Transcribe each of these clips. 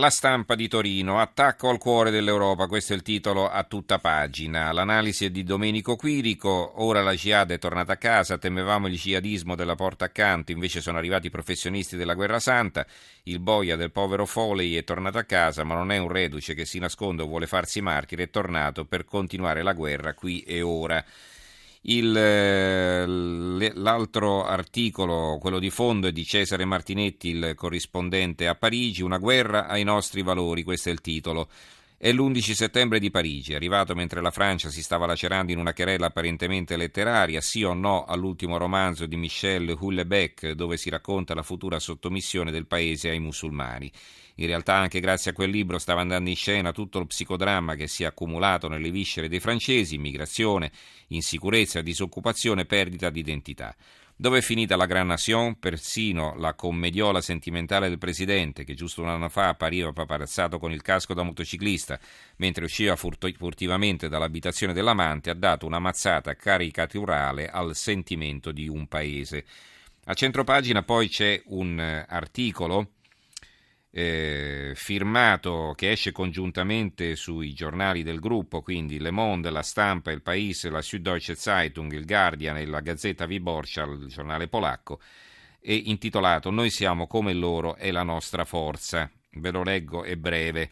La stampa di Torino, attacco al cuore dell'Europa, questo è il titolo a tutta pagina. L'analisi è di Domenico Quirico, ora la Jihad è tornata a casa, temevamo il jihadismo della porta accanto, invece sono arrivati i professionisti della guerra santa, il boia del povero Foley è tornato a casa, ma non è un reduce che si nasconde o vuole farsi martire, è tornato per continuare la guerra qui e ora. Il, eh, l'altro articolo, quello di fondo, è di Cesare Martinetti, il corrispondente a Parigi, Una guerra ai nostri valori, questo è il titolo. È l'11 settembre di Parigi, arrivato mentre la Francia si stava lacerando in una querela apparentemente letteraria, sì o no all'ultimo romanzo di Michel Houellebecq, dove si racconta la futura sottomissione del paese ai musulmani. In realtà anche grazie a quel libro stava andando in scena tutto lo psicodramma che si è accumulato nelle viscere dei francesi, immigrazione, insicurezza, disoccupazione, perdita di identità. Dove è finita la Gran Nation? Persino la commediola sentimentale del presidente, che giusto un anno fa appariva paparazzato con il casco da motociclista mentre usciva furtivamente dall'abitazione dell'amante, ha dato una mazzata caricaturale al sentimento di un paese. A centropagina poi c'è un eh, articolo eh, firmato che esce congiuntamente sui giornali del gruppo, quindi Le Monde, La Stampa, Il Paese, la Süddeutsche Zeitung, Il Guardian e la Gazzetta Wyborcza, il giornale polacco, è intitolato Noi siamo come loro e la nostra forza. Ve lo leggo, è breve.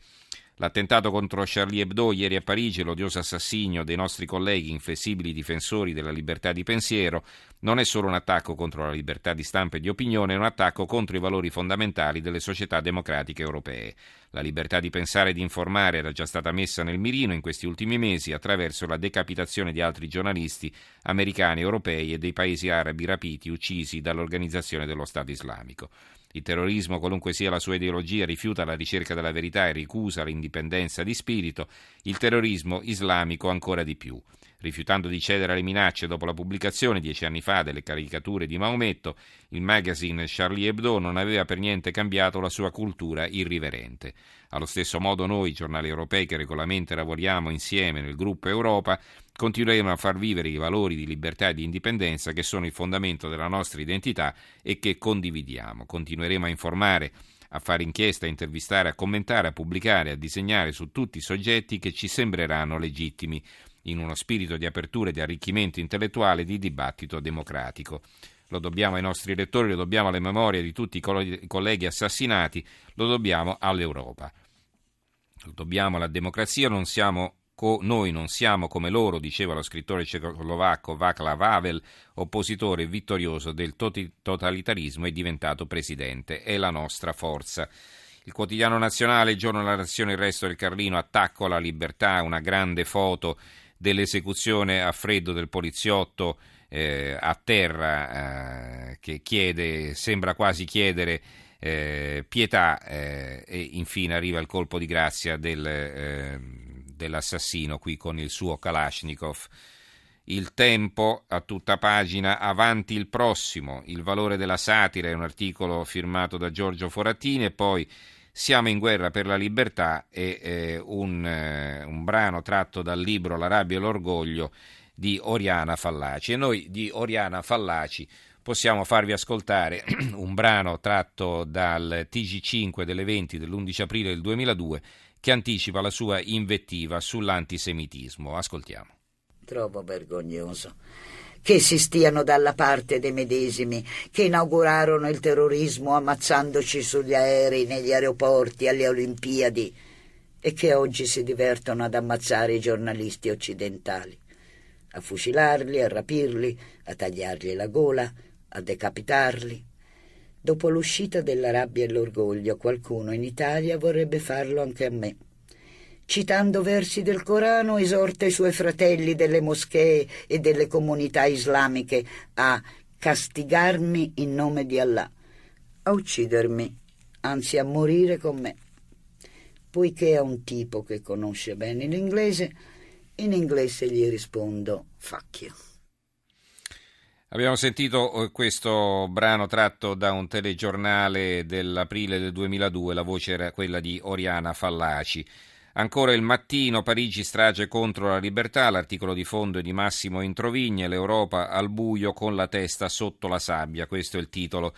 L'attentato contro Charlie Hebdo ieri a Parigi, l'odioso assassinio dei nostri colleghi inflessibili difensori della libertà di pensiero, non è solo un attacco contro la libertà di stampa e di opinione, è un attacco contro i valori fondamentali delle società democratiche europee. La libertà di pensare e di informare era già stata messa nel mirino in questi ultimi mesi attraverso la decapitazione di altri giornalisti americani, europei e dei paesi arabi rapiti, uccisi dall'organizzazione dello Stato islamico. Il terrorismo, qualunque sia la sua ideologia, rifiuta la ricerca della verità e ricusa l'indipendenza di spirito, il terrorismo islamico ancora di più. Rifiutando di cedere alle minacce dopo la pubblicazione dieci anni fa delle caricature di Maometto, il magazine Charlie Hebdo non aveva per niente cambiato la sua cultura irriverente. Allo stesso modo noi, giornali europei che regolarmente lavoriamo insieme nel gruppo Europa, continueremo a far vivere i valori di libertà e di indipendenza che sono il fondamento della nostra identità e che condividiamo. Continueremo a informare a fare inchiesta, a intervistare, a commentare, a pubblicare, a disegnare su tutti i soggetti che ci sembreranno legittimi, in uno spirito di apertura e di arricchimento intellettuale e di dibattito democratico. Lo dobbiamo ai nostri lettori, lo dobbiamo alle memorie di tutti i colleghi assassinati, lo dobbiamo all'Europa. Lo dobbiamo alla democrazia, non siamo noi non siamo come loro, diceva lo scrittore cecoslovacco Václav Havel, oppositore vittorioso del totalitarismo e diventato presidente. È la nostra forza. Il quotidiano nazionale, il giorno della nazione, il resto del Carlino, attacco alla libertà, una grande foto dell'esecuzione a freddo del poliziotto eh, a terra eh, che chiede, sembra quasi chiedere eh, pietà eh, e infine arriva il colpo di grazia del ehm, dell'assassino qui con il suo Kalashnikov. Il tempo a tutta pagina avanti il prossimo, il valore della satira è un articolo firmato da Giorgio Forattini e poi siamo in guerra per la libertà è eh, un, eh, un brano tratto dal libro La rabbia e l'orgoglio di Oriana Fallaci e noi di Oriana Fallaci possiamo farvi ascoltare un brano tratto dal TG5 delle 20 dell'11 aprile del 2002 che anticipa la sua invettiva sull'antisemitismo. Ascoltiamo. Trovo vergognoso che si stiano dalla parte dei medesimi che inaugurarono il terrorismo ammazzandoci sugli aerei, negli aeroporti, alle Olimpiadi e che oggi si divertono ad ammazzare i giornalisti occidentali, a fucilarli, a rapirli, a tagliargli la gola, a decapitarli. Dopo l'uscita della rabbia e l'orgoglio, qualcuno in Italia vorrebbe farlo anche a me. Citando versi del Corano, esorta i suoi fratelli delle moschee e delle comunità islamiche a castigarmi in nome di Allah, a uccidermi, anzi a morire con me. Poiché è un tipo che conosce bene l'inglese, in inglese gli rispondo fuck you. Abbiamo sentito eh, questo brano tratto da un telegiornale dell'aprile del 2002, la voce era quella di Oriana Fallaci. Ancora il mattino, Parigi strage contro la libertà, l'articolo di fondo è di Massimo Introvigne, l'Europa al buio con la testa sotto la sabbia, questo è il titolo.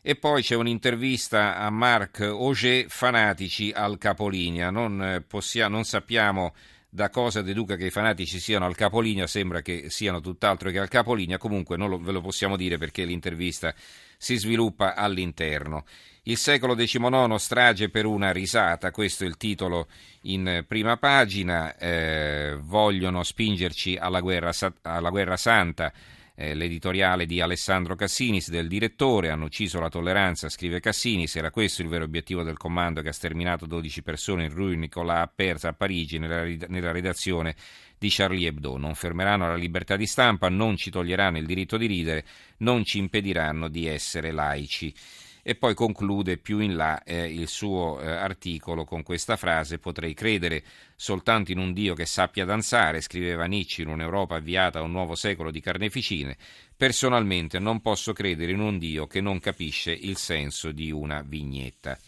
E poi c'è un'intervista a Marc Auger, fanatici al capolinea. Non, eh, possiamo, non sappiamo da cosa deduca che i fanatici siano al capolinea, sembra che siano tutt'altro che al capolinea, comunque non lo, ve lo possiamo dire perché l'intervista si sviluppa all'interno. Il secolo XIX, strage per una risata, questo è il titolo in prima pagina, eh, vogliono spingerci alla guerra, alla guerra santa eh, l'editoriale di Alessandro Cassinis, del direttore, hanno ucciso la tolleranza, scrive Cassinis, era questo il vero obiettivo del comando che ha sterminato 12 persone in Rue Nicolas Persa a Parigi nella redazione di Charlie Hebdo. Non fermeranno la libertà di stampa, non ci toglieranno il diritto di ridere, non ci impediranno di essere laici e poi conclude più in là eh, il suo eh, articolo con questa frase potrei credere soltanto in un Dio che sappia danzare, scriveva Nietzsche in un'Europa avviata a un nuovo secolo di carneficine, personalmente non posso credere in un Dio che non capisce il senso di una vignetta.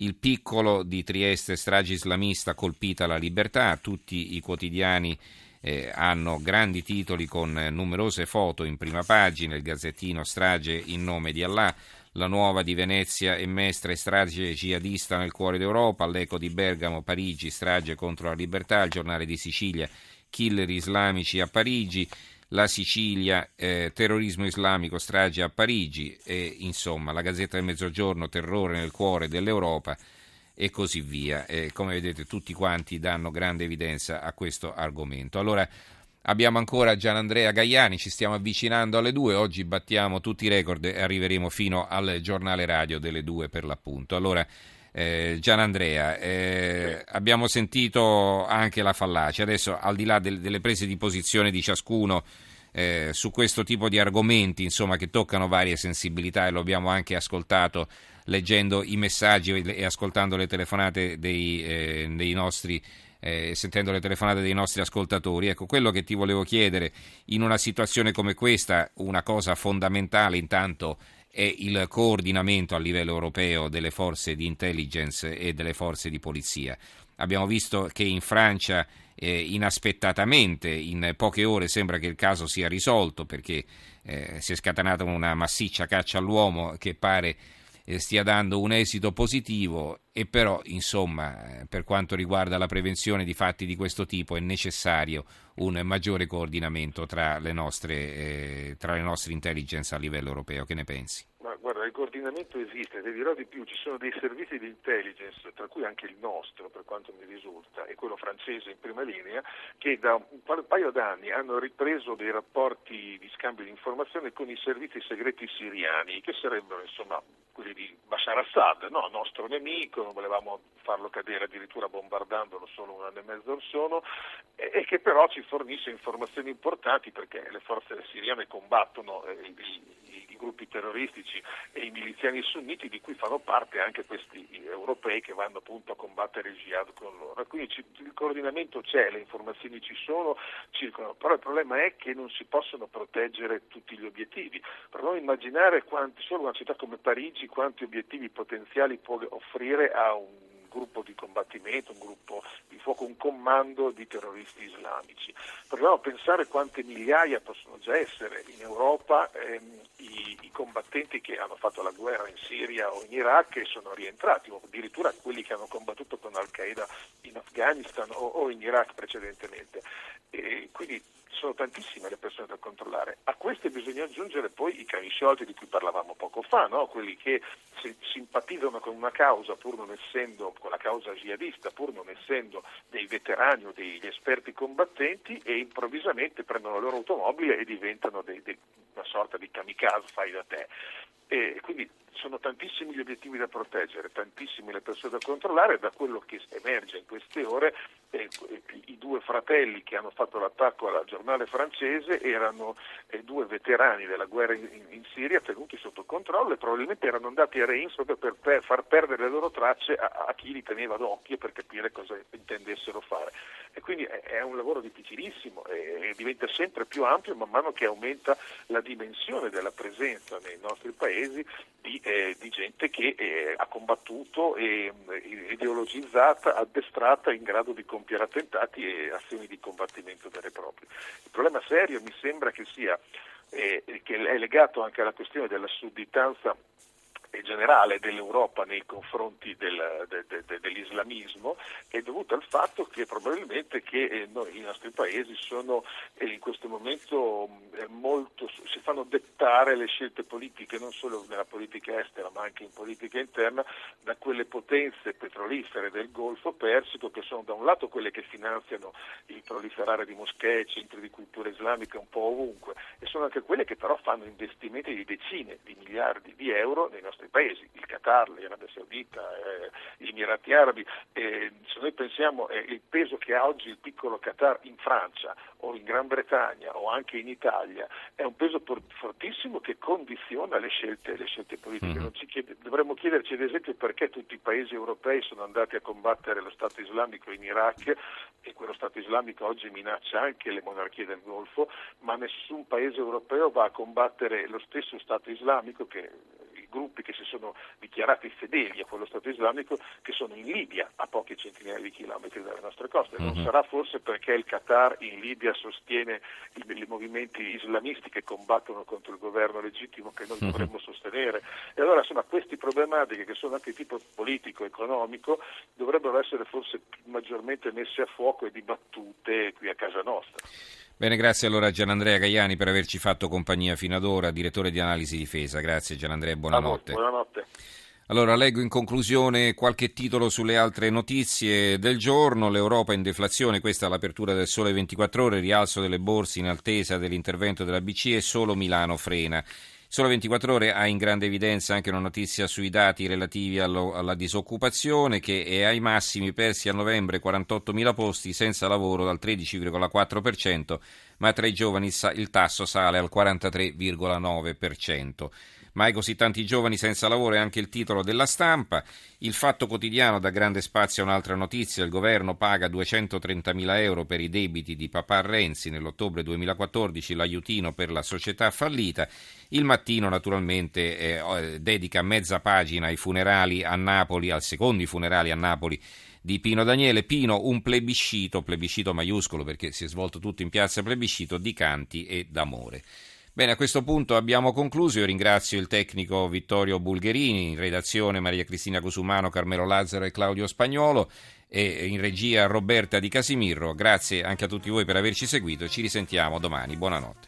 Il piccolo di Trieste, strage islamista, colpita la libertà, tutti i quotidiani eh, hanno grandi titoli con eh, numerose foto in prima pagina, il gazzettino strage in nome di Allah, la nuova di Venezia e Mestre, strage jihadista nel cuore d'Europa, l'eco di Bergamo, Parigi, strage contro la libertà, il giornale di Sicilia, killer islamici a Parigi, la Sicilia, eh, terrorismo islamico, strage a Parigi, e insomma la Gazzetta del Mezzogiorno, terrore nel cuore dell'Europa e così via. E come vedete tutti quanti danno grande evidenza a questo argomento. Allora, Abbiamo ancora Gianandrea Gaiani, ci stiamo avvicinando alle due, oggi battiamo tutti i record e arriveremo fino al giornale radio delle due per l'appunto. Allora, eh, Gianandrea, eh, abbiamo sentito anche la fallacia, adesso al di là del, delle prese di posizione di ciascuno eh, su questo tipo di argomenti, insomma, che toccano varie sensibilità e lo abbiamo anche ascoltato leggendo i messaggi e ascoltando le telefonate dei, eh, dei nostri eh, sentendo le telefonate dei nostri ascoltatori. Ecco, quello che ti volevo chiedere in una situazione come questa, una cosa fondamentale intanto è il coordinamento a livello europeo delle forze di intelligence e delle forze di polizia. Abbiamo visto che in Francia eh, inaspettatamente, in poche ore sembra che il caso sia risolto perché eh, si è scatenata una massiccia caccia all'uomo che pare stia dando un esito positivo e però insomma eh, per quanto riguarda la prevenzione di fatti di questo tipo è necessario un maggiore coordinamento tra le nostre, eh, tra le nostre intelligence a livello europeo. Che ne pensi? Il coordinamento esiste, ti dirò di più, ci sono dei servizi di intelligence, tra cui anche il nostro, per quanto mi risulta, e quello francese in prima linea, che da un paio d'anni hanno ripreso dei rapporti di scambio di informazioni con i servizi segreti siriani, che sarebbero insomma quelli di Bashar Assad, no? nostro nemico, non volevamo farlo cadere addirittura bombardandolo solo un anno e mezzo or sono, e, che però ci fornisce informazioni importanti perché le forze siriane combattono eh, i gruppi terroristici e i miliziani sunniti di cui fanno parte anche questi europei che vanno appunto a combattere il jihad con loro. Quindi ci, il coordinamento c'è, le informazioni ci sono, circolano, però il problema è che non si possono proteggere tutti gli obiettivi. Proviamo a immaginare quanti, solo una città come Parigi quanti obiettivi potenziali può offrire a un gruppo di combattimento, un gruppo di fuoco, un comando di terroristi islamici. Proviamo a pensare quante migliaia possono già essere in Europa ehm, i, i, combattenti che hanno fatto la guerra in Siria o in Iraq e sono rientrati, o addirittura quelli che hanno combattuto con Al-Qaeda in Afghanistan o, o in Iraq precedentemente. E quindi sono tantissime le persone da controllare. A queste bisogna aggiungere poi i cani sciolti di cui parlavamo poco fa, no? quelli che si, simpatizzano con una causa pur non essendo, con la causa jihadista, pur non essendo dei veterani o degli esperti combattenti e improvvisamente prendono le loro automobili e diventano dei, dei, una sorta di kamikaze fai da te. E quindi sono tantissimi gli obiettivi da proteggere, tantissime le persone da controllare, da quello che emerge in queste ore eh, i due fratelli che hanno fatto l'attacco al giornale francese erano eh, due veterani della guerra in, in, Siria tenuti sotto controllo e probabilmente erano andati a Reims proprio per, per far perdere le loro tracce a, a, chi li teneva d'occhio per capire cosa intendessero fare. Quindi è, un lavoro difficilissimo e, diventa sempre più ampio man mano che aumenta la dimensione della presenza nei nostri paesi di eh, di gente che eh, ha combattuto, e, eh, ideologizzata, addestrata, in grado di compiere attentati e azioni di combattimento vere e proprie. Il problema serio mi sembra che sia eh, che è legato anche alla questione della sudditanza generale dell'Europa nei confronti del, de, de, de, dell'islamismo è dovuta al fatto che probabilmente che, eh, noi, i nostri paesi sono eh, in questo momento eh, molto, si fanno dettare le scelte politiche non solo nella politica estera ma anche in politica interna da quelle potenze petrolifere del Golfo Persico che sono da un lato quelle che finanziano il proliferare di moschee, centri di cultura islamica un po' ovunque e sono anche quelle che però fanno investimenti di decine di miliardi di euro nei nostri paesi, il Qatar, l'Arabia Saudita, eh, gli Emirati Arabi. Eh, se noi pensiamo eh, il peso che ha oggi il piccolo Qatar in Francia o in Gran Bretagna o anche in Italia è un peso fortissimo che condiziona le scelte, le scelte politiche. Mm. Chiede, dovremmo chiederci ad esempio perché tutti i paesi europei sono andati a combattere lo Stato islamico in Iraq e quello Stato islamico oggi minaccia anche le monarchie del Golfo, ma nessun paese europeo va a combattere lo stesso Stato islamico che gruppi che si sono dichiarati fedeli a quello Stato islamico che sono in Libia, a poche centinaia di chilometri dalle nostre coste. Non mm-hmm. sarà forse perché il Qatar in Libia sostiene i, i, movimenti islamisti che combattono contro il governo legittimo che noi mm-hmm. dovremmo sostenere. E allora insomma queste problematiche che sono anche di tipo politico, economico, dovrebbero essere forse maggiormente messe a fuoco e dibattute qui a casa nostra. Bene, grazie allora a Gianandrea Gaiani per averci fatto compagnia fino ad ora, direttore di analisi difesa. Grazie Gianandrea, buonanotte. buonanotte. Allora, leggo in conclusione qualche titolo sulle altre notizie del giorno. L'Europa in deflazione, questa è l'apertura del sole 24 ore, rialzo delle borse in attesa dell'intervento della BCE, solo Milano frena. Solo 24 ore ha in grande evidenza anche una notizia sui dati relativi allo, alla disoccupazione che è ai massimi persi a novembre 48.000 posti senza lavoro dal 13,4%, ma tra i giovani il tasso sale al 43,9%. Mai così tanti giovani senza lavoro è anche il titolo della stampa. Il fatto quotidiano dà grande spazio a un'altra notizia. Il governo paga 230.000 euro per i debiti di papà Renzi. Nell'ottobre 2014 l'aiutino per la società fallita. Il mattino naturalmente eh, dedica mezza pagina ai funerali a Napoli, al secondo funerali a Napoli di Pino Daniele. Pino, un plebiscito, plebiscito maiuscolo perché si è svolto tutto in piazza plebiscito, di canti e d'amore. Bene, a questo punto abbiamo concluso. Io ringrazio il tecnico Vittorio Bulgherini, in redazione Maria Cristina Cusumano, Carmelo Lazzaro e Claudio Spagnolo e in regia Roberta Di Casimirro. Grazie anche a tutti voi per averci seguito. Ci risentiamo domani. Buonanotte.